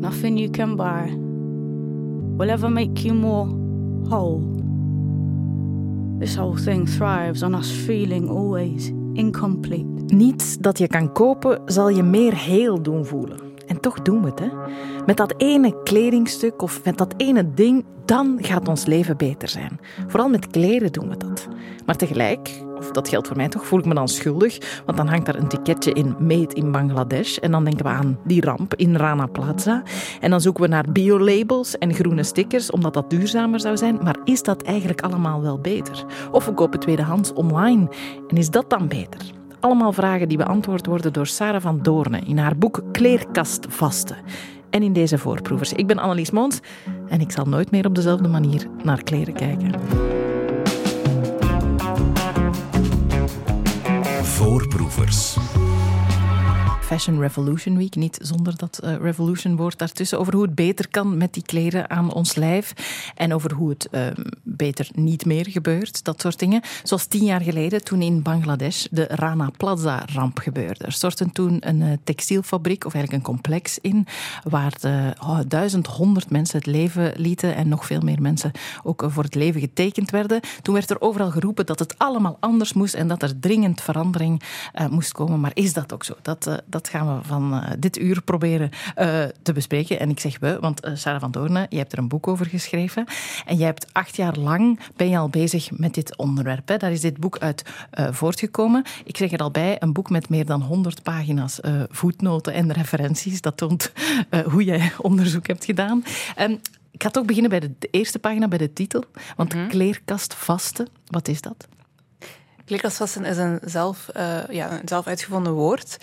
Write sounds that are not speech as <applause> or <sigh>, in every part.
Nothing you can buy will ever make you more whole. This whole thing thrives on us feeling always incomplete. Niets dat je kan kopen zal je meer heel doen voelen. Toch doen we het, hè? Met dat ene kledingstuk of met dat ene ding, dan gaat ons leven beter zijn. Vooral met kleren doen we dat. Maar tegelijk, of dat geldt voor mij toch, voel ik me dan schuldig. Want dan hangt daar een ticketje in Made in Bangladesh. En dan denken we aan die ramp in Rana Plaza. En dan zoeken we naar biolabels en groene stickers, omdat dat duurzamer zou zijn. Maar is dat eigenlijk allemaal wel beter? Of we kopen tweedehands online. En is dat dan beter? Allemaal vragen die beantwoord worden door Sarah van Doorne in haar boek Kleerkast Vasten. En in deze voorproevers. Ik ben Annelies Moons en ik zal nooit meer op dezelfde manier naar kleren kijken. Voorproevers. Fashion Revolution Week, niet zonder dat uh, revolution woord daartussen, over hoe het beter kan met die kleren aan ons lijf en over hoe het uh, beter niet meer gebeurt, dat soort dingen. Zoals tien jaar geleden, toen in Bangladesh de Rana Plaza-ramp gebeurde. Er stortte toen een uh, textielfabriek, of eigenlijk een complex in, waar de, oh, 1100 mensen het leven lieten en nog veel meer mensen ook voor het leven getekend werden. Toen werd er overal geroepen dat het allemaal anders moest en dat er dringend verandering moest komen. Maar is dat ook zo? Dat, dat gaan we van uh, dit uur proberen uh, te bespreken. En ik zeg we, want uh, Sarah van Doornen, je hebt er een boek over geschreven. En jij hebt acht jaar lang ben je al bezig met dit onderwerp. Hè. Daar is dit boek uit voortgekomen. Ik zeg er al bij, een boek met meer dan 100 pagina's voetnoten en referenties. Dat toont hoe jij onderzoek hebt gedaan. Um, ik ga toch beginnen bij de, de, eerste pagina, bij de titel. Want mm -hmm. kleerkast vasten, wat is dat? Kleerkastvasten is een zelf, ja, een zelf uitgevonden woord.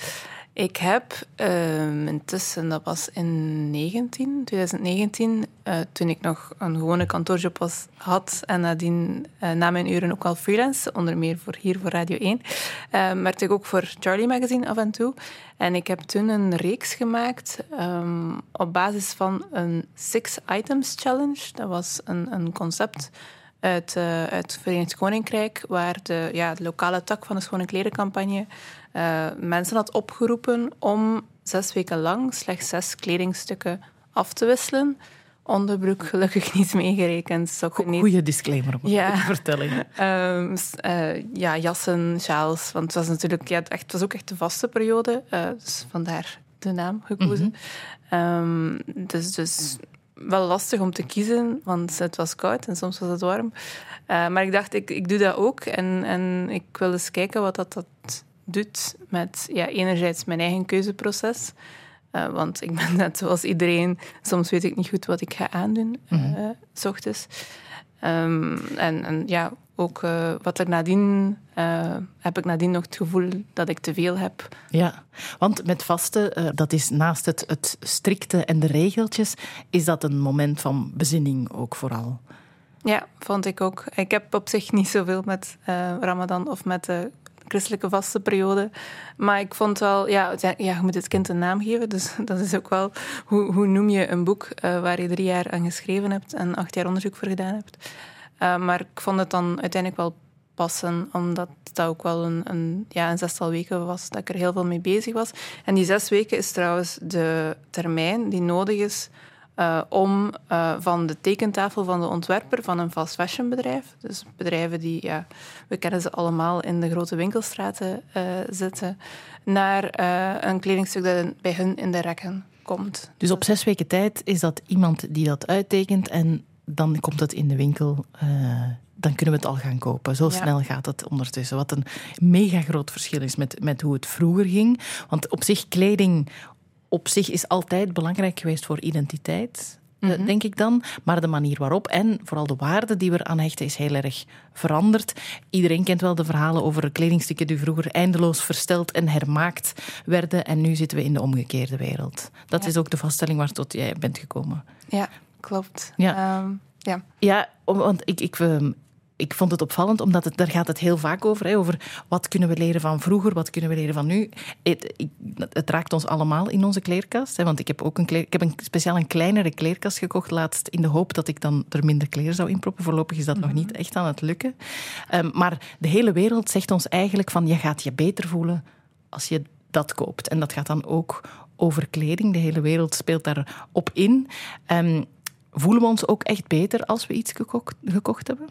Ik heb uh, intussen, dat was in 19, 2019, uh, toen ik nog een gewone kantoorjob was, had en nadien uh, na mijn uren ook al freelance, onder meer voor hier voor Radio 1, werkte ik ook voor Charlie Magazine af en toe. En ik heb toen een reeks gemaakt um, op basis van een Six Items Challenge. Dat was een, een concept uit, uh, uit het Verenigd Koninkrijk, waar de, ja, de lokale tak van de Schone Klerencampagne uh, mensen had opgeroepen om zes weken lang slechts zes kledingstukken af te wisselen. Onderbroek gelukkig niet meegerekend. Sokken niet. Goeie disclaimer om ja. te vertellen. <laughs> Um, uh, ja, jassen, sjaals. Want het was natuurlijk ja, echt, het was ook echt de vaste periode. Uh, dus vandaar de naam gekozen. Mm -hmm. um, dus, dus wel lastig om te kiezen, want het was koud en soms was het warm. Uh, maar ik dacht, ik, ik doe dat ook. En, en ik wil eens kijken wat dat, dat doet met ja, enerzijds mijn eigen keuzeproces. Uh, want ik ben net zoals iedereen, soms weet ik niet goed wat ik ga aandoen, mm -hmm. uh, s ochtends. Um, en, en ja, ook uh, wat er nadien heb ik nadien nog het gevoel dat ik te veel heb. Ja, want met vasten, uh, dat is naast het, het strikte en de regeltjes, is dat een moment van bezinning ook vooral. Ja, vond ik ook. Ik heb op zich niet zoveel met Ramadan of met de christelijke vastenperiode. Maar ik vond wel, ja, ja, je moet het kind een naam geven. Dus <laughs> dat is ook wel, hoe, hoe noem je een boek uh, waar je drie jaar aan geschreven hebt en acht jaar onderzoek voor gedaan hebt. Uh, maar ik vond het dan uiteindelijk wel passen, omdat dat ook wel een, een, ja, een zestal weken was dat ik er heel veel mee bezig was. En die zes weken is trouwens de termijn die nodig is uh, om uh, van de tekentafel van de ontwerper van een fast fashion bedrijf, dus bedrijven die, ja, we kennen ze allemaal in de grote winkelstraten uh, zitten, naar een kledingstuk dat bij hun in de rekken komt. Dus op zes weken tijd is dat iemand die dat uittekent en dan komt het in de winkel dan kunnen we het al gaan kopen. Zo ja. snel gaat het ondertussen. Wat een mega groot verschil is met, met hoe het vroeger ging. Want op zich, kleding op zich is altijd belangrijk geweest voor identiteit. Mm -hmm. denk ik dan. Maar de manier waarop en vooral de waarde die we eraan hechten is heel erg veranderd. Iedereen kent wel de verhalen over kledingstukken die vroeger eindeloos versteld en hermaakt werden. En nu zitten we in de omgekeerde wereld. Dat ja. is ook de vaststelling waar tot jij bent gekomen. Ja, klopt. Ja, um, ja. ja want ik, ik, ik vond het opvallend, omdat het, daar gaat het heel vaak over. Hè, over wat kunnen we leren van vroeger, wat kunnen we leren van nu. Het, ik, het raakt ons allemaal in onze kleerkast. Hè, want ik heb ook een, kleer, ik heb een speciaal een kleinere kleerkast gekocht laatst, in de hoop dat ik dan er minder kleren zou inproppen. Voorlopig is dat nog niet echt aan het lukken. Um, maar de hele wereld zegt ons eigenlijk van, je gaat je beter voelen als je dat koopt. En dat gaat dan ook over kleding. De hele wereld speelt daarop in. Um, voelen we ons ook echt beter als we iets gekocht, gekocht hebben?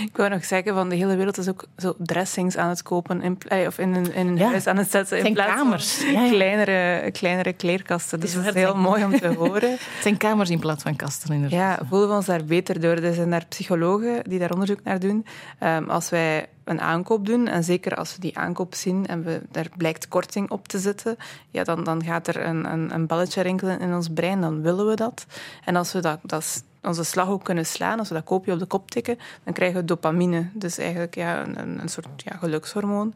Ik wou nog zeggen, van de hele wereld is ook zo dressings aan het kopen in, eh, of in een, in een huis aan het zetten. in plaats kamers. van ja, Kleinere, kleinere kleerkasten. Dus dat is heel mooi om te <laughs> horen. Het zijn kamers in plaats van kasten, inderdaad. Ja, voelen we ons daar beter door. Er zijn daar psychologen die daar onderzoek naar doen. Um, als wij een aankoop doen, en zeker als we die aankoop zien en we, daar blijkt korting op te zitten, ja, dan, dan gaat er een, een, een balletje rinkelen in ons brein, dan willen we dat. En als we dat, dat onze slag ook kunnen slaan, als we dat koopje op de kop tikken, dan krijgen we dopamine. Dus eigenlijk ja, een, een soort ja, gelukshormoon.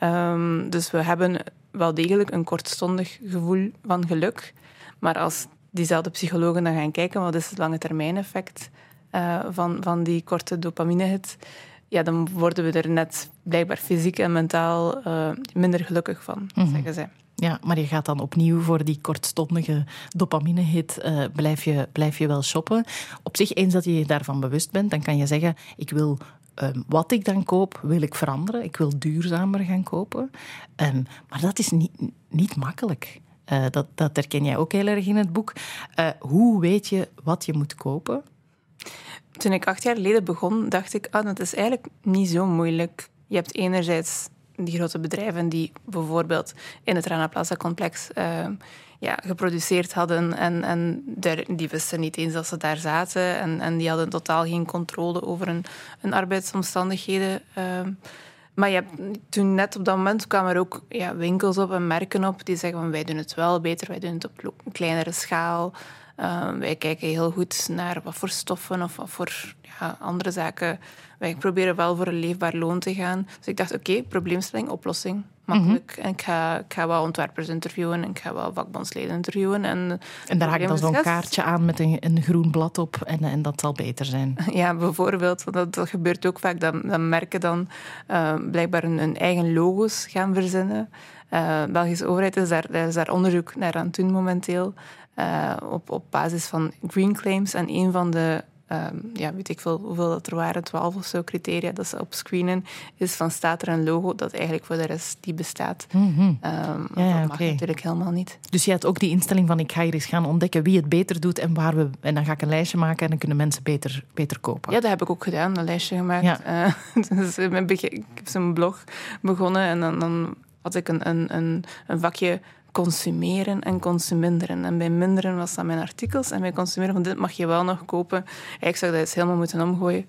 Um, dus we hebben wel degelijk een kortstondig gevoel van geluk. Maar als diezelfde psychologen dan gaan kijken, wat is het lange termijn effect uh, van, van die korte dopamine-hit, ja, dan worden we er net blijkbaar fysiek en mentaal uh, minder gelukkig van, mm -hmm. zeggen zij. Ja, maar je gaat dan opnieuw voor die kortstondige dopamine-hit uh, blijf, je, blijf je wel shoppen. Op zich, eens dat je je daarvan bewust bent, dan kan je zeggen, ik wil um, wat ik dan koop, wil ik veranderen. Ik wil duurzamer gaan kopen. Um, maar dat is niet, niet makkelijk. Uh, dat, dat herken jij ook heel erg in het boek. Uh, hoe weet je wat je moet kopen? Toen ik acht jaar geleden begon, dacht ik, ah, dat is eigenlijk niet zo moeilijk. Je hebt enerzijds die grote bedrijven die bijvoorbeeld in het Rana Plaza complex uh, ja, geproduceerd hadden en, en die wisten niet eens dat ze daar zaten en, en die hadden totaal geen controle over hun, arbeidsomstandigheden. Uh, maar ja, toen net op dat moment kwamen er ook ja, winkels op en merken op die zeggen van wij doen het wel beter, wij doen het op kleinere schaal. Uh, wij kijken heel goed naar wat voor stoffen of wat voor ja, andere zaken wij proberen wel voor een leefbaar loon te gaan. Dus ik dacht, oké, probleemstelling, oplossing. Makkelijk. Mhm. En ik ga, ik ga wel ontwerpers interviewen en ik ga wel vakbondsleden interviewen. En, en daar ik dan zo'n kaartje aan met een, een groen blad op en, en dat zal beter zijn. <laughs> Ja, bijvoorbeeld. Dat, dat gebeurt ook vaak. Dat, dat merken dan uh, blijkbaar hun, eigen logo's gaan verzinnen. Uh, de Belgische overheid is daar, is daar onderzoek naar aan het doen momenteel. Uh, op, op basis van green claims. En een van de um, ja, weet ik veel hoeveel dat er waren, twaalf of zo criteria dat ze op screenen, is van staat er een logo dat eigenlijk voor de rest die bestaat. Mm -hmm. um, ja, dat mag natuurlijk helemaal niet. Dus je had ook die instelling van ik ga hier eens gaan ontdekken wie het beter doet en waar we... En dan ga ik een lijstje maken en dan kunnen mensen beter, beter kopen. Ja, dat heb ik ook gedaan, een lijstje gemaakt. Ja. Uh, <laughs> dus ik heb zo'n blog begonnen en dan, dan had ik een, een, een, een vakje consumeren en consuminderen. En bij minderen was dat mijn artikels. En bij consumeren van dit mag je wel nog kopen. Ik zou dat eens helemaal moeten omgooien.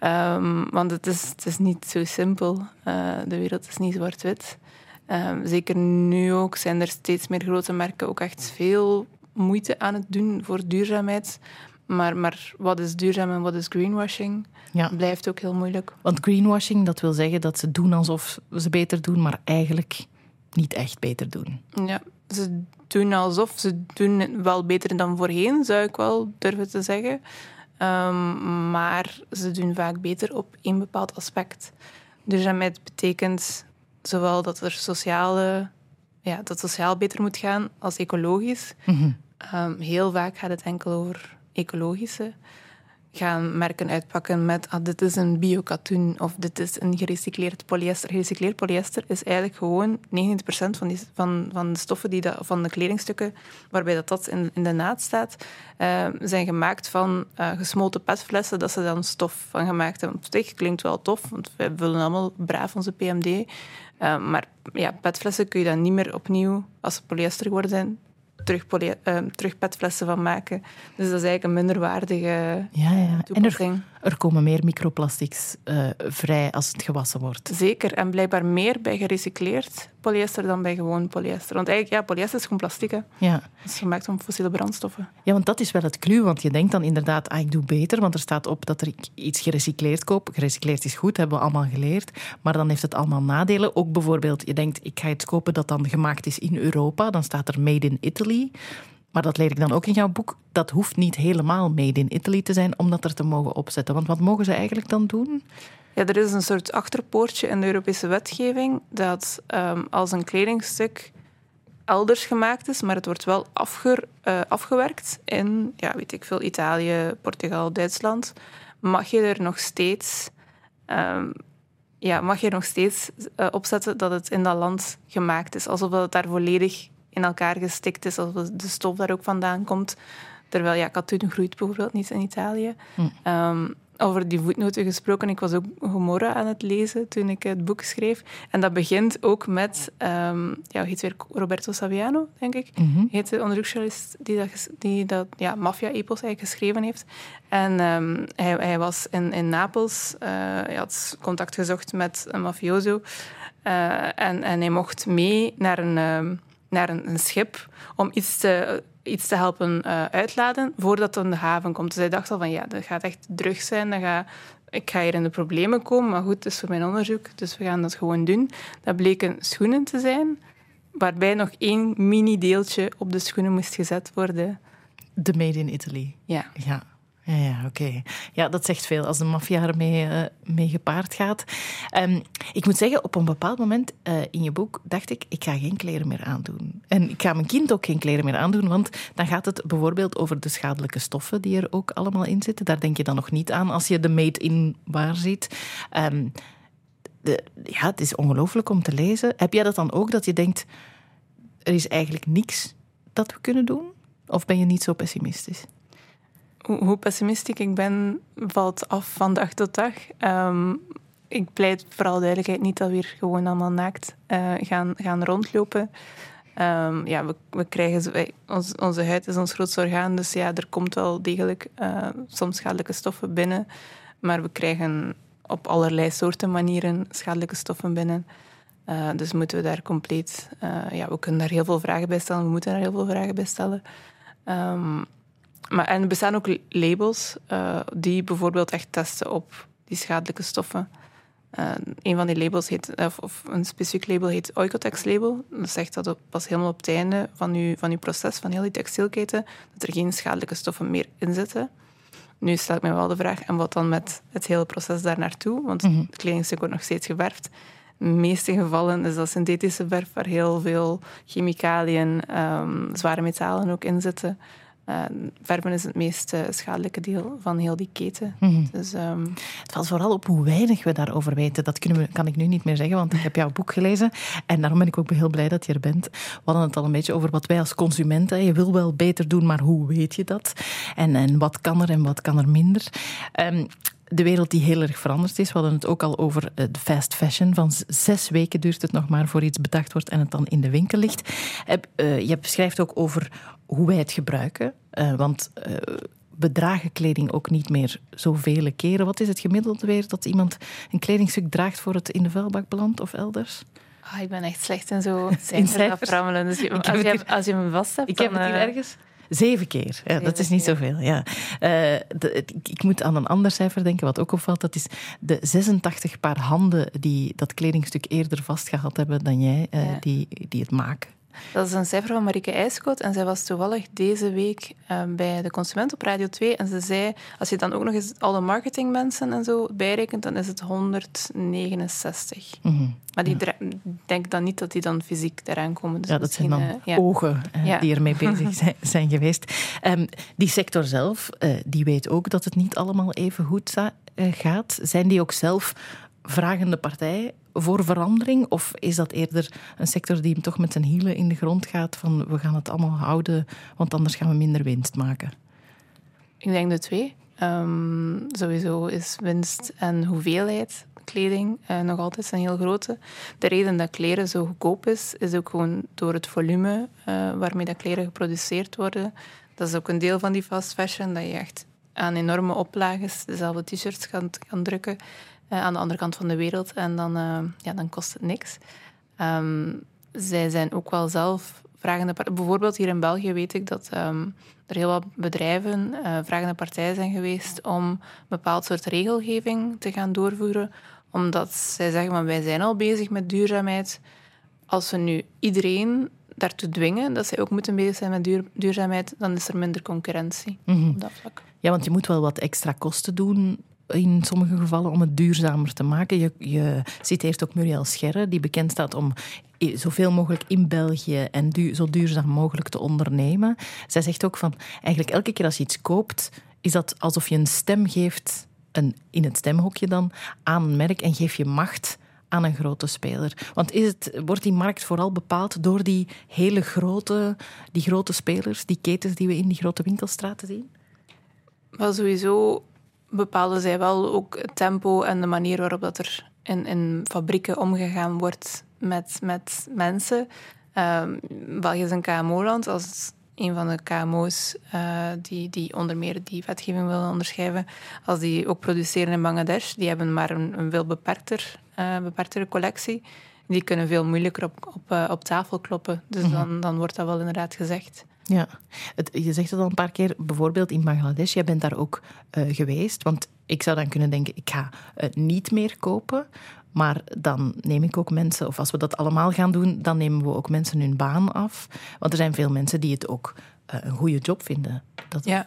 Um, want het is, het is niet zo simpel. Uh, de wereld is niet zwart-wit. Um, zeker nu ook zijn er steeds meer grote merken ook echt veel moeite aan het doen voor duurzaamheid. Maar, maar wat is duurzaam en wat is greenwashing? Ja. Blijft ook heel moeilijk. Want greenwashing, dat wil zeggen dat ze doen alsof ze beter doen, maar eigenlijk niet echt beter doen. Ja, ze doen alsof ze doen wel beter dan voorheen, zou ik wel durven te zeggen. Um, maar ze doen vaak beter op één bepaald aspect. Duurzaamheid betekent zowel dat er sociale, ja, dat sociaal beter moet gaan als ecologisch. Mm -hmm. um, heel vaak gaat het enkel over ecologische gaan merken uitpakken met ah, dit is een biokatoen of dit is een gerecycleerd polyester. Gerecycleerd polyester is eigenlijk gewoon 90% van, die, van, van de stoffen die van de kledingstukken waarbij dat, dat in, in de naad staat, uh, zijn gemaakt van uh, gesmolten petflessen dat ze dan stof van gemaakt hebben. Op zich klinkt wel tof, want wij vullen allemaal braaf onze PMD. Uh, eh, maar ja, petflessen kun je dan niet meer opnieuw, als ze polyester geworden zijn, terug, uh, terug petflessen van maken. Dus dat is eigenlijk een minderwaardige ja, ja. toepassing. En er, er, komen meer microplastics uh, vrij als het gewassen wordt. Zeker, en blijkbaar meer bij gerecycleerd polyester dan bij gewoon polyester. Want eigenlijk, ja, polyester is gewoon plastic. Hè. Ja. Het is gemaakt van fossiele brandstoffen. Ja, want dat is wel het clue. Want je denkt dan inderdaad, ah, ik doe beter, want er staat op dat er iets gerecycleerd koop. Gerecycleerd is goed, hebben we allemaal geleerd. Maar dan heeft het allemaal nadelen. Ook bijvoorbeeld, je denkt, ik ga iets kopen dat dan gemaakt is in Europa. Dan staat er Made in Italy. Maar dat leer ik dan ook in jouw boek. Dat hoeft niet helemaal Made in Italy te zijn om dat er te mogen opzetten. Want wat mogen ze eigenlijk dan doen? Ja, er is een soort achterpoortje in de Europese wetgeving dat um, als een kledingstuk elders gemaakt is, maar het wordt wel uh, afgewerkt in, ja, weet ik veel, Italië, Portugal, Duitsland, mag je er nog steeds, um, ja, mag je nog steeds uh, opzetten dat het in dat land gemaakt is, alsof het daar volledig in elkaar gestikt is, als de stof daar ook vandaan komt. Terwijl ja, katoen groeit bijvoorbeeld niet in Italië. Hm. Ehm, over die voetnoten gesproken, ik was ook Gomorra aan het lezen toen ik het boek schreef. En dat begint ook met, um, ja, heet weer Roberto Saviano, denk ik. Mhm. Heet de onderzoeksjournalist die dat, die dat ja, maffia-epos eigenlijk geschreven heeft. En ehm, hij, hij was in, in Napels, eh, hij had contact gezocht met een mafioso. Eh, en, en hij mocht mee naar een, naar een, een schip om iets te, iets te helpen eh, uitladen voordat het aan de haven komt. Dus hij dacht al van ja, dat gaat echt drug zijn. Dat ga, ik ga hier in de problemen komen, maar goed, het is voor mijn onderzoek, dus we gaan dat gewoon doen. Dat bleken schoenen te zijn, waarbij nog één mini-deeltje op de schoenen moest gezet worden. De Made in Italy. Ja. Ja, ja, oké. Ja, dat zegt veel als de maffia ermee eh, mee gepaard gaat. Ehm, ik moet zeggen, op een bepaald moment eh, in je boek dacht ik, ik ga geen kleren meer aandoen. En ik ga mijn kind ook geen kleren meer aandoen, want dan gaat het bijvoorbeeld over de schadelijke stoffen die er ook allemaal in zitten. Daar denk je dan nog niet aan als je de made in waar ziet. Ehm, ja, het is ongelooflijk om te lezen. Heb jij dat dan ook, dat je denkt, er is eigenlijk niks dat we kunnen doen? Of ben je niet zo pessimistisch? Hoe, pessimistisch ik ben, valt af van dag tot dag. Ehm, ik pleit vooral duidelijkheid niet dat we hier gewoon allemaal naakt eh, gaan, gaan rondlopen. Ehm, ja, we, we krijgen, onze huid is ons grootste orgaan, dus ja, er komt wel degelijk eh, soms schadelijke stoffen binnen. Maar we krijgen op allerlei soorten manieren schadelijke stoffen binnen. Eh, dus moeten we daar compleet... ja, we kunnen daar heel veel vragen bij stellen, we moeten daar heel veel vragen bij stellen. Ehm, maar, en er bestaan ook labels eh, die bijvoorbeeld echt testen op die schadelijke stoffen. Eh, een van die labels heet, of, of een specifiek label heet Oikotex label. Dat zegt dat op, pas helemaal op het einde van uw, van uw proces, van heel die textielketen, dat er geen schadelijke stoffen meer in zitten. Nu stelt mij wel de vraag, en wat dan met het hele proces daar naartoe? Want het kledingstuk wordt nog steeds geverfd. In de meeste gevallen is dat synthetische verf waar heel veel chemicaliën, ehm, zware metalen ook in zitten. Eh, verven is het meest eh, schadelijke deel van heel die keten. Dus ehm, Het valt vooral op hoe weinig we daarover weten. Dat kunnen we, kan ik nu niet meer zeggen, want ik heb jouw boek gelezen. En daarom ben ik ook heel blij dat je er bent. We hadden het al een beetje over wat wij als consumenten... Je wil wel beter doen, maar hoe weet je dat? En, en wat kan er en wat kan er minder? Ehm, de wereld die heel erg veranderd is. We hadden het ook al over eh, de fast fashion. Van zes weken duurt het nog maar voor iets bedacht wordt en het dan in de winkel ligt. Eh, je beschrijft ook over hoe wij het gebruiken. Eh, want we dragen kleding ook niet meer zoveel keren. Wat is het gemiddeld weer dat iemand een kledingstuk draagt voor het in de vuilbak belandt of elders? ah, ik ben echt slecht in zo <laughs> cijfers aframmelen. Dus als, je, als je me vast hebt, Ik heb het hier ergens. Zeven keer. Ja, dat is niet zoveel. Ja. Eh, de- ik- moet aan een ander cijfer denken, wat ook opvalt. Dat is de 86 paar handen die dat kledingstuk eerder vastgehad hebben dan jij, eh, Ja. die, die het maken. Dat is een cijfer van Marieke IJskoot. En zij was toevallig deze week eh, bij de consument op Radio 2. En ze zei, als je dan ook nog eens alle marketingmensen en zo bijrekent, dan is het 169. Mhm. Maar die denk dan niet dat die dan fysiek eraan komen. Dus Ja, dat zijn dan eh, ja. ogen eh, Ja. die ermee <laughs> bezig zijn, zijn geweest. Ehm, die sector zelf, eh, die weet ook dat het niet allemaal even goed gaat. Zijn die ook zelf vragende partij voor verandering? Of is dat eerder een sector die hem toch met zijn hielen in de grond gaat van we gaan het allemaal houden, want anders gaan we minder winst maken? Ik denk de twee. Ehm, sowieso is winst en hoeveelheid kleding eh, nog altijd een heel grote. De reden dat kleren zo goedkoop is, is ook gewoon door het volume eh, waarmee dat kleren geproduceerd worden. Dat is ook een deel van die fast fashion, dat je echt aan enorme oplages dezelfde t-shirts kan, kan drukken eh, aan de andere kant van de wereld. En dan, eh, ja, dan kost het niks. Ehm, zij zijn ook wel zelf vragende partijen. Bijvoorbeeld hier in België weet ik dat ehm, er heel wat bedrijven eh, vragende partijen zijn geweest om een bepaald soort regelgeving te gaan doorvoeren. Omdat zij zeggen, van wij zijn al bezig met duurzaamheid. Als we nu iedereen daartoe dwingen dat zij ook moeten bezig zijn met duur- duurzaamheid, dan is er minder concurrentie op dat vlak. Ja, want je moet wel wat extra kosten doen in sommige gevallen om het duurzamer te maken. Je, je citeert ook Muriel Scherre, die bekend staat om zoveel mogelijk in België en zo duurzaam mogelijk te ondernemen. Zij zegt ook van, eigenlijk elke keer als je iets koopt, is dat alsof je een stem geeft, in het stemhokje dan, aan een merk en geef je macht aan een grote speler? Want is het, wordt die markt vooral bepaald door die hele grote, die grote spelers, die ketens die we in die grote winkelstraten zien? Wel, sowieso bepalen zij wel ook het tempo en de manier waarop dat er in, in fabrieken omgegaan wordt met, met mensen. Um, België is een KMO-land. Als een van de KMO's uh, die, die onder meer die wetgeving willen onderschrijven, als die ook produceren in Bangladesh, die hebben maar een, een veel beperkter, uh, beperktere collectie. Die kunnen veel moeilijker op, op, uh, op tafel kloppen. Dus mm -hmm. dan, dan wordt dat wel inderdaad gezegd. Ja, het, je zegt het al een paar keer, bijvoorbeeld in Bangladesh. Jij bent daar ook geweest. Want ik zou dan kunnen denken, ik ga niet meer kopen. Maar dan neem ik ook mensen, of als we dat allemaal gaan doen, dan nemen we ook mensen hun baan af. Want er zijn veel mensen die het ook uh, een goede job vinden. Dat, ja.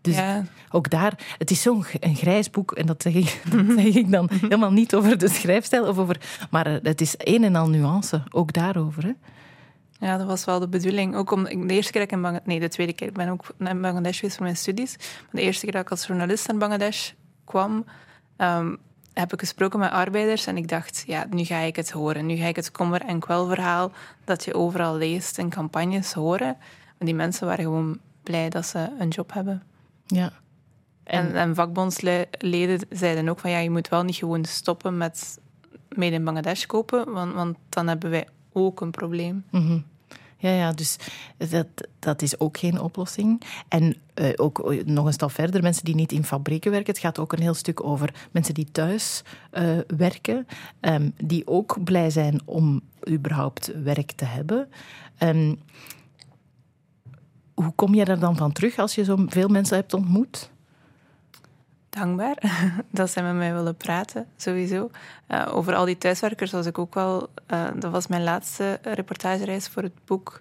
Dus ja. ook daar, het is zo'n een grijs boek en dat zeg ik, <laughs> dat zeg ik dan helemaal niet over de schrijfstijl, of over, maar het is een en al nuance, ook daarover. Hè? Ja, dat was wel de bedoeling. Ook om de eerste keer dat ik in Bangladesh... Nee, de tweede keer. Ik ben ook in Bangladesh geweest voor mijn studies. Maar de eerste keer dat ik als journalist in Bangladesh kwam... Um, heb ik gesproken met arbeiders en ik dacht, ja, nu ga ik het horen. Nu ga ik het kommer- en kwelverhaal dat je overal leest in campagnes horen. Maar die mensen waren gewoon blij dat ze een job hebben. Ja. En, en, en vakbondsleden zeiden ook van, ja, je moet wel niet gewoon stoppen met made in Bangladesh kopen, want, want dan hebben wij ook een probleem. Mm -hmm. Ja, ja, dus dat, dat is ook geen oplossing. En uh, ook nog een stap verder, mensen die niet in fabrieken werken. Het gaat ook een heel stuk over mensen die thuis uh, werken, um, die ook blij zijn om überhaupt werk te hebben. Um, hoe kom je er dan van terug als je zo veel mensen hebt ontmoet? Dankbaar <laughs> dat zij met mij willen praten, sowieso. Uh, over al die thuiswerkers was ik ook wel... Uh, dat was mijn laatste reportagereis voor het boek.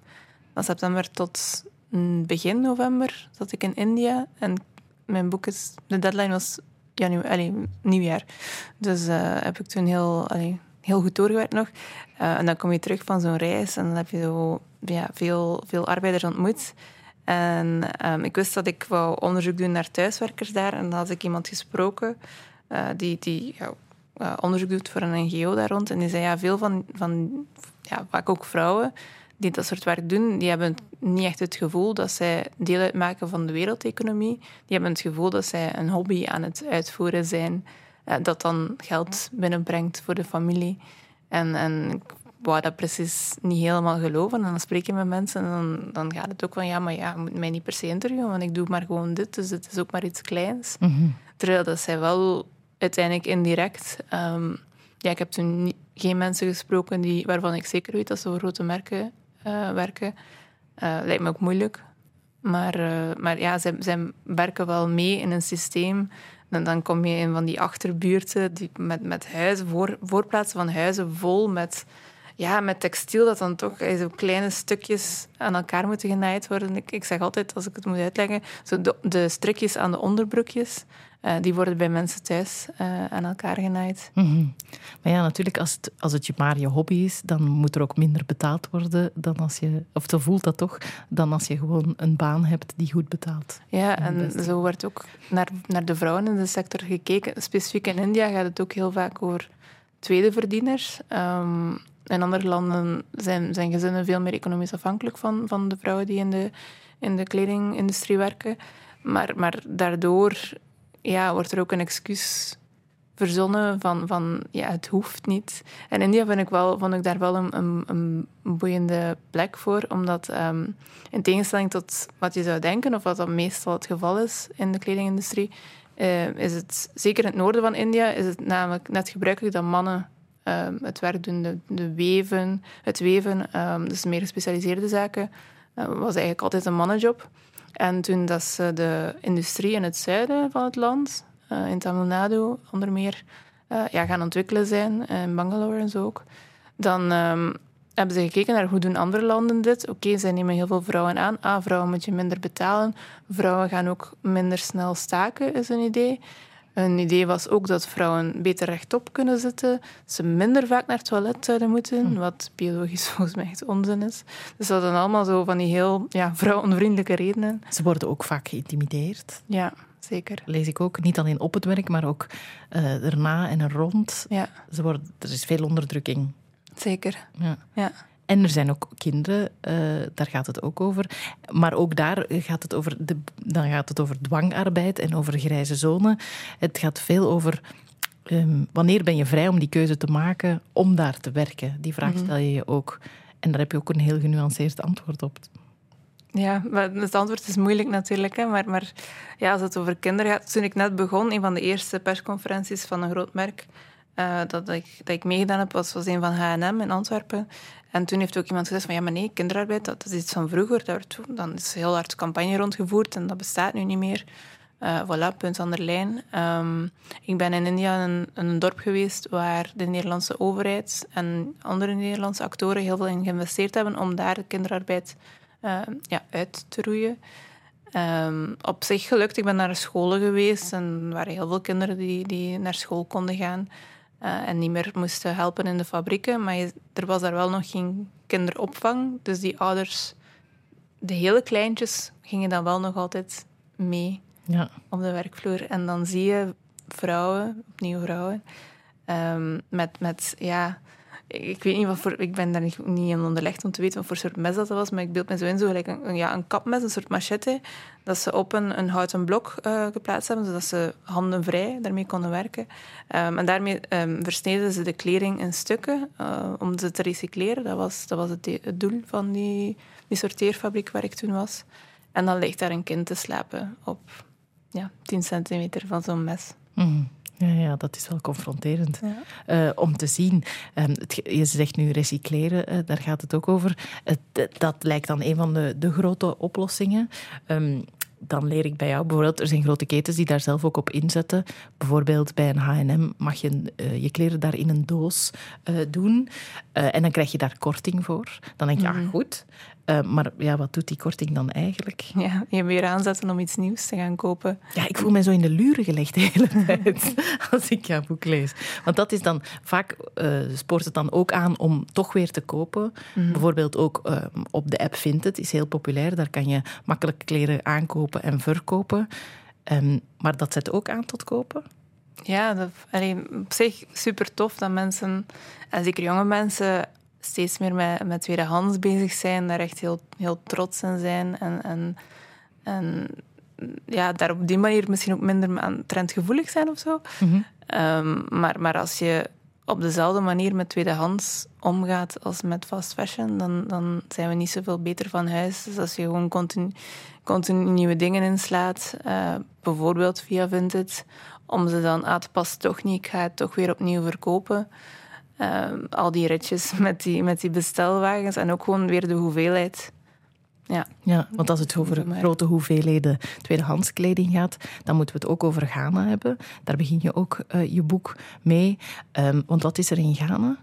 Van september tot begin november zat ik in India. En mijn boek is... De deadline was januari, allee, nieuwjaar. Dus uh, heb ik toen heel, heel goed doorgewerkt nog. en dan kom je terug van zo'n reis en dan heb je zo, ja, veel, veel arbeiders ontmoet. En um, ik wist dat ik wou onderzoek doen naar thuiswerkers daar. En dan had ik iemand gesproken uh, die, die ja, uh, onderzoek doet voor een NGO daar rond. En die zei, ja, veel van, van ja, vaak ook vrouwen die dat soort werk doen, die hebben niet echt het gevoel dat zij deel uitmaken van de wereldeconomie. Die hebben het gevoel dat zij een hobby aan het uitvoeren zijn, uh, dat dan geld binnenbrengt voor de familie. En, en wou dat precies niet helemaal geloven. En dan spreek je met mensen en dan, dan gaat het ook van... Ja, maar ja, je moet mij niet per se interviewen, want ik doe maar gewoon dit. Dus het is ook maar iets kleins. Mm -hmm. Terwijl dat zij wel uiteindelijk indirect... Um, ja, ik heb toen niet, geen mensen gesproken die, waarvan ik zeker weet dat ze voor grote merken uh, werken. Uh, lijkt me ook moeilijk. Maar, uh, maar ja, zij, zij werken wel mee in een systeem en dan kom je in van die achterbuurten die met, met huizen, voor, voorplaatsen van huizen vol met ja, met textiel dat dan toch zo kleine stukjes aan elkaar moeten genaaid worden. Ik, ik zeg altijd, als ik het moet uitleggen, zo de, de strikjes aan de onderbroekjes, uh, die worden bij mensen thuis uh, aan elkaar genaaid. Mm -hmm. Maar ja, natuurlijk, als het, als het maar je hobby is, dan moet er ook minder betaald worden dan als je, of zo voelt dat toch, dan als je gewoon een baan hebt die goed betaalt. Ja, en zo wordt ook naar, naar de vrouwen in de sector gekeken. Specifiek in India gaat het ook heel vaak over tweede verdieners. Um, in andere landen zijn, zijn gezinnen veel meer economisch afhankelijk van, van de vrouwen die in de, in de kledingindustrie werken. Maar, maar daardoor ja, wordt er ook een excuus verzonnen van, van ja, het hoeft niet. En India vind ik wel, vond ik daar wel een, een, boeiende plek voor, omdat um, in tegenstelling tot wat je zou denken, of wat dan meestal het geval is in de kledingindustrie, uh, is het, zeker in het noorden van India, is het namelijk net gebruikelijk dat mannen um, het werk doen, de, weven, het weven, dus meer gespecialiseerde zaken, uh, was eigenlijk altijd een mannenjob. En toen dat ze de industrie in het zuiden van het land, uh, in Tamil Nadu onder meer, uh, ja, gaan ontwikkelen zijn, in Bangalore en zo ook, dan um, hebben ze gekeken naar hoe doen andere landen dit. Oké, okay, zij nemen heel veel vrouwen aan. Ah, vrouwen moet je minder betalen. Vrouwen gaan ook minder snel staken, is een idee. Een idee was ook dat vrouwen beter rechtop kunnen zitten, ze minder vaak naar het toilet zouden moeten, hm. wat biologisch <laughs> volgens mij echt onzin is. Dus dat zijn allemaal zo van die heel ja, vrouwonvriendelijke redenen. Ze worden ook vaak geïntimideerd. Ja, zeker. Lees ik ook. Niet alleen op het werk, maar ook uh, erna en er rond. Ja. Ze worden, er is veel onderdrukking. Zeker. Ja. ja. En er zijn ook kinderen, uh, daar gaat het ook over. Maar ook daar gaat het over, de, dan gaat het over dwangarbeid en over grijze zone. Het gaat veel over um, wanneer ben je vrij om die keuze te maken om daar te werken. Die vraag stel je je ook. En daar heb je ook een heel genuanceerd antwoord op. Ja, het antwoord is moeilijk natuurlijk. Hè. Maar, maar ja, als het over kinderen gaat... Toen ik net begon, een van de eerste persconferenties van een groot merk... Uh, dat, ik, dat ik meegedaan heb, was, was een van H&M in Antwerpen. En toen heeft ook iemand gezegd van... Ja, maar nee, kinderarbeid, dat is iets van vroeger. Daar dan is heel hard campagne rondgevoerd en dat bestaat nu niet meer. Uh, voilà, punt aan de lijn. Um, ik ben in India in, in een dorp geweest waar de Nederlandse overheid en andere Nederlandse actoren heel veel in geïnvesteerd hebben om daar de kinderarbeid uh, ja, uit te roeien. Um, op zich gelukt. Ik ben naar scholen geweest en er waren heel veel kinderen die, die naar school konden gaan uh, en niet meer moesten helpen in de fabrieken. Maar je, er was daar wel nog geen kinderopvang. Dus die ouders, de hele kleintjes, gingen dan wel nog altijd mee ja. op de werkvloer. En dan zie je vrouwen, opnieuw vrouwen, um, met, met ja, ik weet niet wat voor, ik ben daar niet, niet in onderlegd om te weten wat voor soort mes dat was, maar ik beeld me zo in, zo gelijk een, ja, een kapmes, een soort machette, dat ze op een, een houten blok uh, geplaatst hebben, zodat ze handen vrij daarmee konden werken. Um, en daarmee um, versneden ze de kleding in stukken uh, om ze te recycleren. Dat was, dat was het, het, doel van die, die sorteerfabriek waar ik toen was. En dan ligt daar een kind te slapen op ja, 10 centimeter van zo'n mes. Mm. Ja, ja, dat is wel confronterend ja. uh, om te zien. Um, het, je zegt nu recycleren, uh, daar gaat het ook over. Het, dat lijkt dan een van de, de grote oplossingen. Um, dan leer ik bij jou bijvoorbeeld, er zijn grote ketens die daar zelf ook op inzetten. Bijvoorbeeld bij een H&M mag je uh, je kleren daar in een doos uh, doen uh, en dan krijg je daar korting voor. Dan denk je, mm -hmm. ah goed, maar ja, wat doet die korting dan eigenlijk? Ja, je weer aanzetten om iets nieuws te gaan kopen. Ja, ik voel mij zo in de luren gelegd de hele tijd <laughs> als ik jouw boek lees. Want dat is dan, vaak spoort het dan ook aan om toch weer te kopen. Mm -hmm. Bijvoorbeeld ook op de app Vinted, is heel populair. Daar kan je makkelijk kleren aankopen en verkopen. Um, maar dat zet ook aan tot kopen? Ja, dat, allee, op zich super tof dat mensen, en zeker jonge mensen, steeds meer met, met tweedehands bezig zijn, daar echt heel, heel trots in zijn. En, en, en ja, daar op die manier misschien ook minder aan trendgevoelig zijn of zo. Mm -hmm. um, maar, maar als je op dezelfde manier met tweedehands omgaat als met fast fashion, dan, dan zijn we niet zoveel beter van huis. Dus als je gewoon continu, continu nieuwe dingen inslaat, uh, bijvoorbeeld via Vinted, om ze dan aan te passen, toch niet, ik ga het toch weer opnieuw verkopen. Uh, al die ritjes <laughs> met die, met die bestelwagens en ook gewoon weer de hoeveelheid. Ja. ja, want als het over grote hoeveelheden tweedehands kleding gaat, dan moeten we het ook over Ghana hebben. Daar begin je ook uh, je boek mee. Um, want wat is er in Ghana?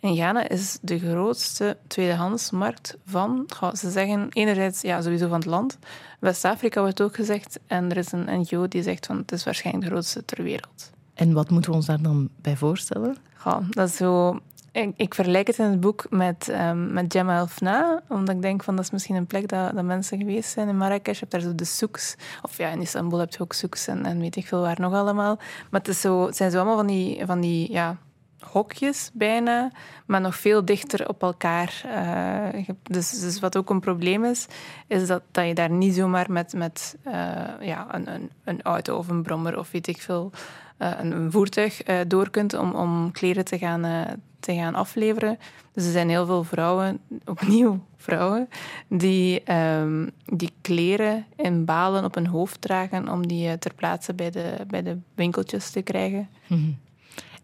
In Ghana is de grootste tweedehandsmarkt van, ze zeggen enerzijds ja, sowieso van het land. West-Afrika wordt ook gezegd. En er is een NGO die zegt van het is waarschijnlijk de grootste ter wereld. En wat moeten we ons daar dan bij voorstellen? Ja, dat is zo ik, vergelijk het in het boek met, um, met Gemma Elfna, omdat ik denk van dat is misschien een plek dat, dat mensen geweest zijn in Marrakesh. Je hebt daar zo de souks, of ja, in Istanbul heb je ook souks en, en weet ik veel waar nog allemaal. Maar het, is zo, zijn zo allemaal van die, van die ja, hokjes bijna, maar nog veel dichter op elkaar. Uh, dus, dus wat ook een probleem is, is dat, dat je daar niet zomaar met, met uh, ja, een, een, een auto of een brommer of weet ik veel, uh, een, een, voertuig door kunt om, om kleren te gaan, te gaan afleveren. Dus er zijn heel veel vrouwen, opnieuw vrouwen, die, um, die kleren in balen op hun hoofd dragen om die ter plaatse bij de, bij de winkeltjes te krijgen. Mm-hmm.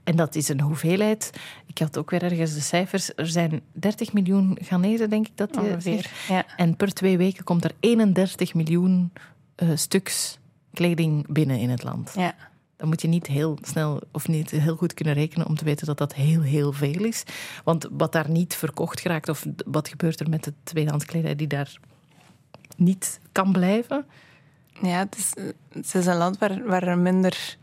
En dat is een hoeveelheid. Ik had ook weer ergens de cijfers. Er zijn 30 miljoen Ghanese, denk ik dat je Ongeveer, ja. En per twee weken komt er 31 miljoen uh, stuks kleding binnen in het land. Ja. Dan moet je niet heel snel of niet heel goed kunnen rekenen om te weten dat dat heel, heel veel is. Want wat daar niet verkocht geraakt, of wat gebeurt er met de tweedehands kledij die daar niet kan blijven? Ja, het is, het is een land waar, waar er minder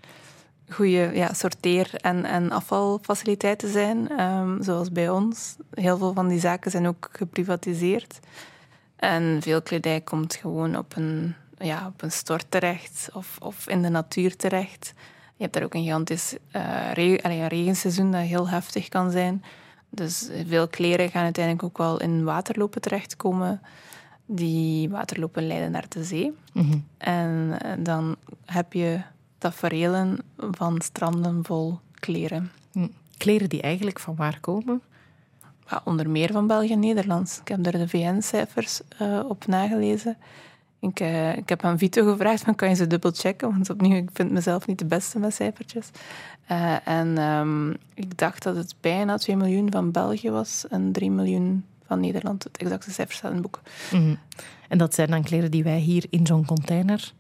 goede ja, sorteer- en, en afvalfaciliteiten zijn, um, zoals bij ons. Heel veel van die zaken zijn ook geprivatiseerd. En veel kledij komt gewoon op een, ja, op een stort terecht of, of in de natuur terecht. Je hebt daar ook een gigantisch uh, regen, een regenseizoen dat heel heftig kan zijn. Dus veel kleren gaan uiteindelijk ook wel in waterlopen terechtkomen. Die waterlopen leiden naar de zee. Mhm. En eh, dan heb je tafereelen van stranden vol kleren. Hm. Kleren die eigenlijk van waar komen? Ja, onder meer van België en Nederland. Ik heb daar de VN-cijfers uh, op nagelezen. Ik, uh, ik heb aan Vito gevraagd, van, kan je ze dubbel checken? Want opnieuw, ik vind mezelf niet de beste met cijfertjes. Uh, en um, ik dacht dat het bijna 2 miljoen van België was en 3 miljoen van Nederland. Het exacte cijfer staat in het boek. Mm -hmm. En dat zijn dan kleren die wij hier in zo'n container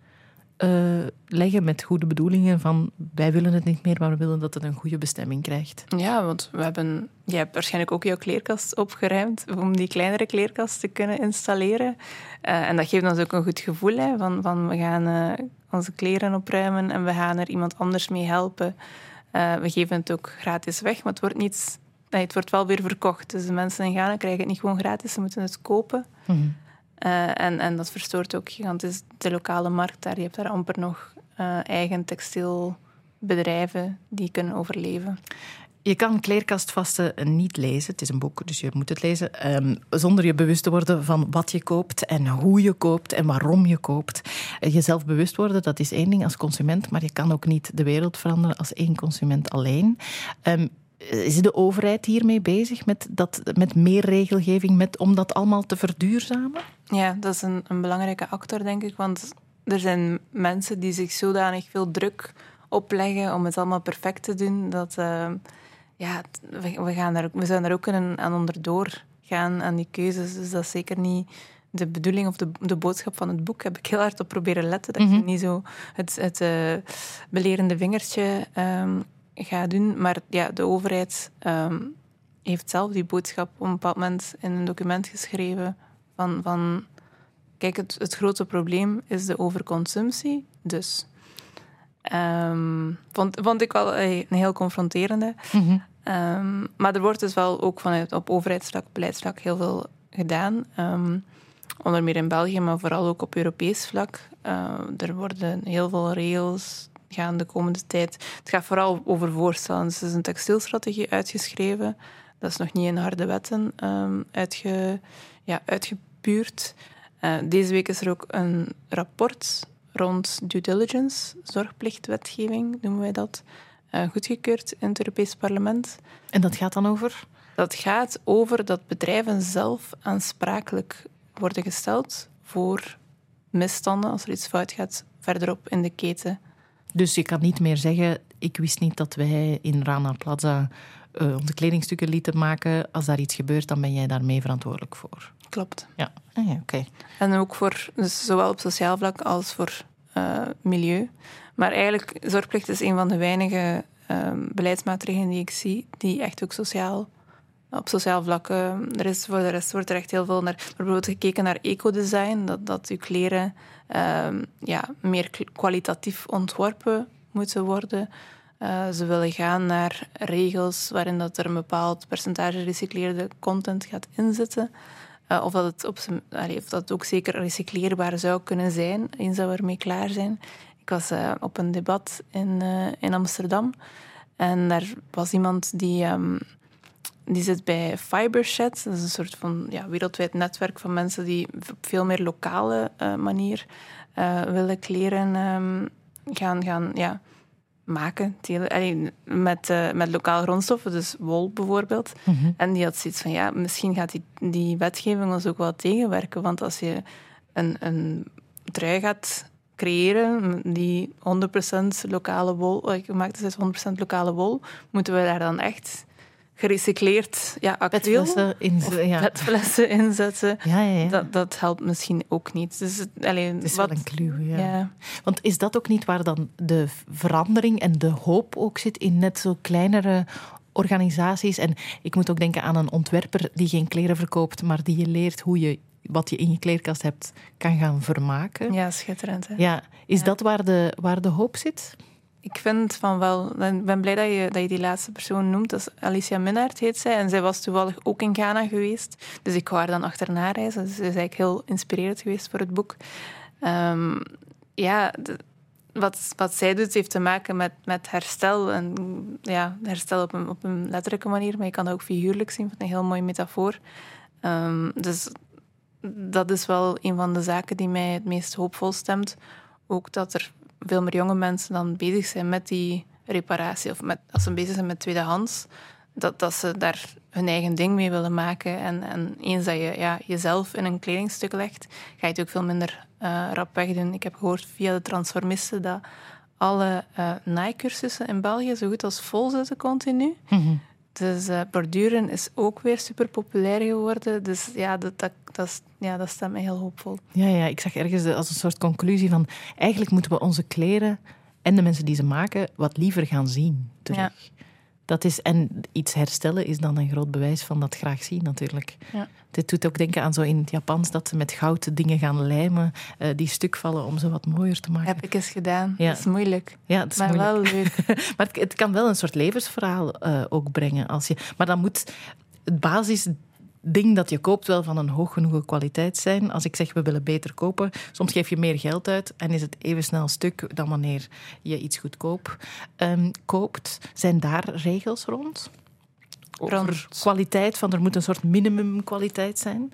uh, leggen met goede bedoelingen van wij willen het niet meer, maar we willen dat het een goede bestemming krijgt. Ja, want we hebben, jij hebt waarschijnlijk ook jouw kleerkast opgeruimd om die kleinere kleerkast te kunnen installeren. Uh, en dat geeft ons ook een goed gevoel hè, van, van we gaan uh, onze kleren opruimen en we gaan er iemand anders mee helpen. we geven het ook gratis weg, maar het wordt niet nee, het wordt wel weer verkocht. Dus de mensen in Ghana krijgen het niet gewoon gratis, ze moeten het kopen. Mm -hmm. Uh, en, en dat verstoort ook gigantisch de lokale markt daar. Je hebt daar amper nog uh, eigen textielbedrijven die kunnen overleven. Je kan Kleerkastvasten niet lezen. Het is een boek, dus je moet het lezen. Um, zonder je bewust te worden van wat je koopt en hoe je koopt en waarom je koopt. Jezelf bewust worden, dat is één ding als consument. Maar je kan ook niet de wereld veranderen als één consument alleen. Um, is de overheid hiermee bezig met, dat, met meer regelgeving, met, om dat allemaal te verduurzamen? Ja, dat is een, een belangrijke actor, denk ik. Want er zijn mensen die zich zodanig veel druk opleggen om het allemaal perfect te doen, dat uh, ja, we, gaan daar, we zijn daar ook aan, aan onderdoor gaan aan die keuzes. Dus dat is zeker niet de bedoeling of de, de boodschap van het boek. Heb ik heel hard op proberen letten. Dat mm -hmm. je niet zo het, het uh, belerende vingertje um, ga doen. Maar ja, de overheid um, heeft zelf die boodschap op een bepaald moment in een document geschreven van, van kijk, het, het grote probleem is de overconsumptie. Dus um, vond, vond ik wel een heel confronterende. Mm -hmm. um, maar er wordt dus wel ook vanuit op overheidsvlak, beleidsvlak heel veel gedaan. onder meer in België, maar vooral ook op Europees vlak. Uh, er worden heel veel regels gaan de komende tijd. Het gaat vooral over voorstellen. Dus er is een textielstrategie uitgeschreven. Dat is nog niet in harde wetten um, uitge, ja, uitgebuurd. Uh, deze week is er ook een rapport rond due diligence, zorgplichtwetgeving noemen wij dat, uh, goedgekeurd in het Europees Parlement. En dat gaat dan over? Dat gaat over dat bedrijven zelf aansprakelijk worden gesteld voor misstanden als er iets fout gaat verderop in de keten. Dus je kan niet meer zeggen, ik wist niet dat wij in Rana Plaza uh, onze kledingstukken lieten maken. Als daar iets gebeurt, dan ben jij daarmee verantwoordelijk voor. Klopt. Ja, ah, ja oké. Okay. En ook voor, dus zowel op sociaal vlak als voor uh, milieu. Maar eigenlijk, zorgplicht is een van de weinige uh, beleidsmaatregelen die ik zie, die echt ook sociaal op sociaal vlak. Uh, er is voor de rest wordt er echt heel veel naar bijvoorbeeld gekeken naar ecodesign, dat, dat uw kleren uh, ja, meer kwalitatief ontworpen moeten worden. Uh, ze willen gaan naar regels waarin dat er een bepaald percentage recycleerde content gaat inzetten. Uh, of, dat het op of dat ook zeker recycleerbaar zou kunnen zijn, eens we ermee klaar zijn. Ik was uh, op een debat in, in Amsterdam en daar was iemand die... Um, die zit bij Fibershed. Dat is een soort van ja, wereldwijd netwerk van mensen die op veel meer lokale uh, manier uh, willen kleren um, gaan, gaan ja, maken. Allee, met, uh, met lokaal grondstoffen, dus wol bijvoorbeeld. Mm -hmm. En die had zoiets van, ja, misschien gaat die, die wetgeving ons ook wel tegenwerken. Want als je een, een trui gaat creëren die 100% lokale wol, gemaakt is uit 100% lokale wol, moeten we daar dan echt gerecycleerd ja, acryl petflessen, inzetten, ja. petflessen <laughs> inzetten. Ja, ja, ja. Dat, dat helpt misschien ook niet. Dus het, alleen, het is wat, wel een clue, ja. ja. Want is dat ook niet waar dan de verandering en de hoop ook zit in net zo kleinere organisaties? En ik moet ook denken aan een ontwerper die geen kleren verkoopt, maar die je leert hoe je wat je in je kleerkast hebt kan gaan vermaken. Ja, schitterend. Hè? Ja, is dat waar de, waar de hoop zit? Ik vind van wel. Ik ben blij dat je, dat je die laatste persoon noemt. Dat is Alicia Minnaert heet zij. En zij was toevallig ook in Ghana geweest. Dus ik wou haar dan achterna reizen. Dus zij is eigenlijk heel inspirerend geweest voor het boek. Ehm, ja, wat, wat zij doet, heeft te maken met, met herstel. En ja, herstel op een, op een letterlijke manier, maar je kan dat ook figuurlijk zien. Van een heel mooie metafoor. Um, dus dat is wel een van de zaken die mij het meest hoopvol stemt. Ook dat er veel meer jonge mensen dan bezig zijn met die reparatie. Of met, als ze bezig zijn met tweedehands, dat, dat ze daar hun eigen ding mee willen maken. En, en eens dat je ja, jezelf in een kledingstuk legt, ga je het ook veel minder uh, rap wegdoen. Ik heb gehoord via de transformisten dat alle uh, naaicursussen in België zo goed als vol zitten continu. Mm Dus uh, borduren is ook weer super populair geworden. Dus ja, dat, dat, dat, ja, dat stemt me heel hoopvol. Ja, ja, ik zag ergens als een soort conclusie van... Eigenlijk moeten we onze kleren en de mensen die ze maken wat liever gaan zien terug. Ja. Dat is, en iets herstellen is dan een groot bewijs van dat graag zien, natuurlijk. Ja. Dit doet ook denken aan zo in het Japans dat ze met goud dingen gaan lijmen, uh, die stuk vallen om ze wat mooier te maken. Heb ik eens gedaan. Ja. Dat is moeilijk. Ja, is maar moeilijk. wel leuk. <laughs> maar het, het, kan wel een soort levensverhaal uh, ook brengen. Als je, maar dan moet het basis ding dat je koopt wel van een hoog genoeg kwaliteit zijn. Als ik zeg we willen beter kopen, soms geef je meer geld uit en is het even snel stuk dan wanneer je iets goedkoop um, koopt. Zijn daar regels rond? Over kwaliteit, van er moet een soort minimumkwaliteit zijn?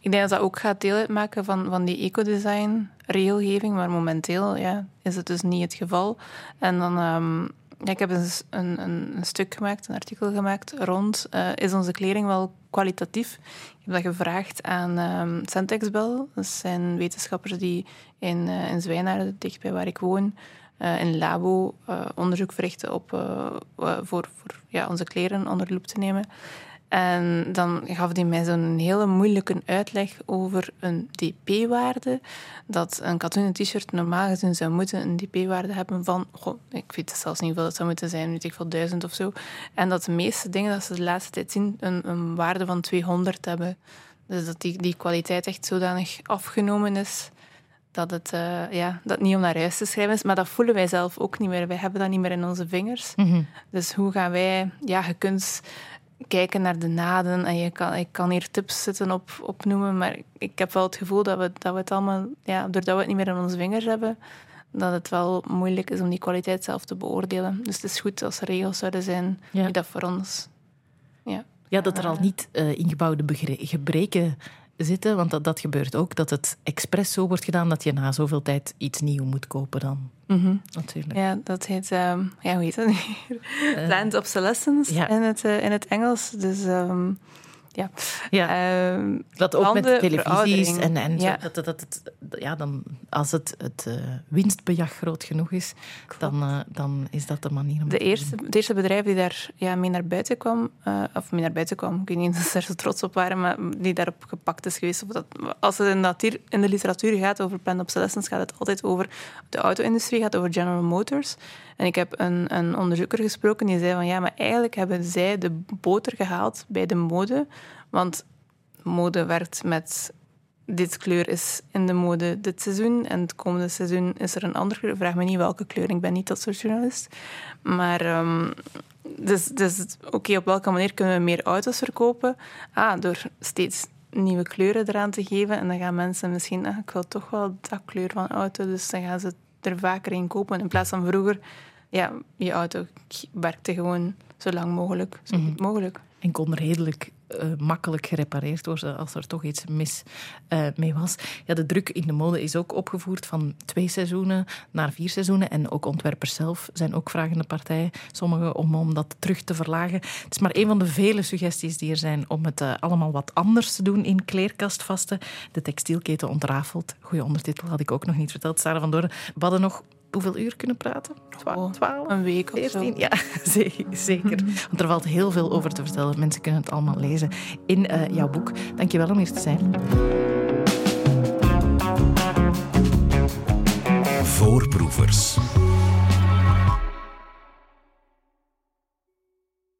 Ik denk dat dat ook gaat deel uitmaken van, van die ecodesign regelgeving, maar momenteel ja, is het dus niet het geval. En dan um, ik heb een, een, een, stuk gemaakt, een artikel gemaakt rond uh, is onze kleding wel kwalitatief? Ik heb dat gevraagd aan um, Centexbel. Dat zijn wetenschappers die in, uh, in Zwijnaarden, dichtbij waar ik woon, uh, in labo onderzoek verrichten op, voor, voor ja, onze kleren onder de loep te nemen. En dan gaf hij mij zo'n hele moeilijke uitleg over een dp-waarde. Dat een katoenen t-shirt normaal gezien zou moeten een dp-waarde hebben van... Goh, ik weet zelfs niet hoeveel dat zou moeten zijn, weet ik veel, duizend of zo. En dat de meeste dingen dat ze de laatste tijd zien een, een waarde van 200 hebben. Dus dat die, die kwaliteit echt zodanig afgenomen is dat het uh, ja, dat niet om naar huis te schrijven is. Maar dat voelen wij zelf ook niet meer. Wij hebben dat niet meer in onze vingers. Mhm. Dus hoe gaan wij... Ja, je kunt kijken naar de naden. En je kan, ik kan hier tips zitten op, opnoemen, maar ik heb wel het gevoel dat we, dat we het allemaal, ja, doordat we het niet meer in onze vingers hebben, dat het wel moeilijk is om die kwaliteit zelf te beoordelen. Dus het is goed als er regels zouden zijn die dat voor ons. Ja, ja dat er al niet uh, ingebouwde gebreken zitten, want dat, dat gebeurt ook, dat het expres zo wordt gedaan dat je na zoveel tijd iets nieuw moet kopen dan. Mm Natuurlijk. Ja, dat heet, um, ja, hoe heet dat hier? <laughs> Uh, Planned obsolescence in, het, uh, in het Engels. Dus um, ja. ja. Uh, dat ook met televisies en, en ja. Zo, dat, dat, dat, ja, dan, als het, het uh, winstbejag groot genoeg is, dan, uh, dan is dat de manier om de eerste, Het eerste bedrijf die daar ja, mee naar buiten kwam, uh, of mee naar buiten kwam, ik weet niet of ze er zo trots op waren, maar die daarop gepakt is geweest. Of dat, als het in, natuur, in de literatuur gaat over planned obsolescence, gaat het altijd over de auto-industrie, gaat over General Motors. En ik heb een, een onderzoeker gesproken die zei van ja, maar eigenlijk hebben zij de boter gehaald bij de mode. Want mode werkt met dit kleur is in de mode dit seizoen en het komende seizoen is er een andere kleur. Vraag me niet welke kleur, ik ben niet dat soort journalist. Maar um, dus, dus oké, op welke manier kunnen we meer auto's verkopen? Ah, door steeds nieuwe kleuren eraan te geven. En dan gaan mensen misschien, ah, ik wil toch wel dat kleur van auto, dus dan gaan ze er vaker in kopen. In plaats van vroeger, ja, je auto werkte gewoon zo lang mogelijk, zo goed mhm. mogelijk. En kon redelijk uh, makkelijk gerepareerd worden als er toch iets mis uh, mee was. Ja, de druk in de mode is ook opgevoerd van twee seizoenen naar vier seizoenen. En ook ontwerpers zelf zijn ook vragende partijen, sommigen om, om dat terug te verlagen. Het is maar een van de vele suggesties die er zijn om het uh, allemaal wat anders te doen in kleerkastvasten. De textielketen ontrafeld. Goeie ondertitel had ik ook nog niet verteld. Sarah van Doorn, we hadden nog hoeveel uur kunnen praten? Oh, Twaalf? een week of 14? Zo. Ja, <laughs> zeker. Want er valt heel veel over te vertellen. Mensen kunnen het allemaal lezen in uh, jouw boek. Dankjewel om hier te zijn. Voorproevers.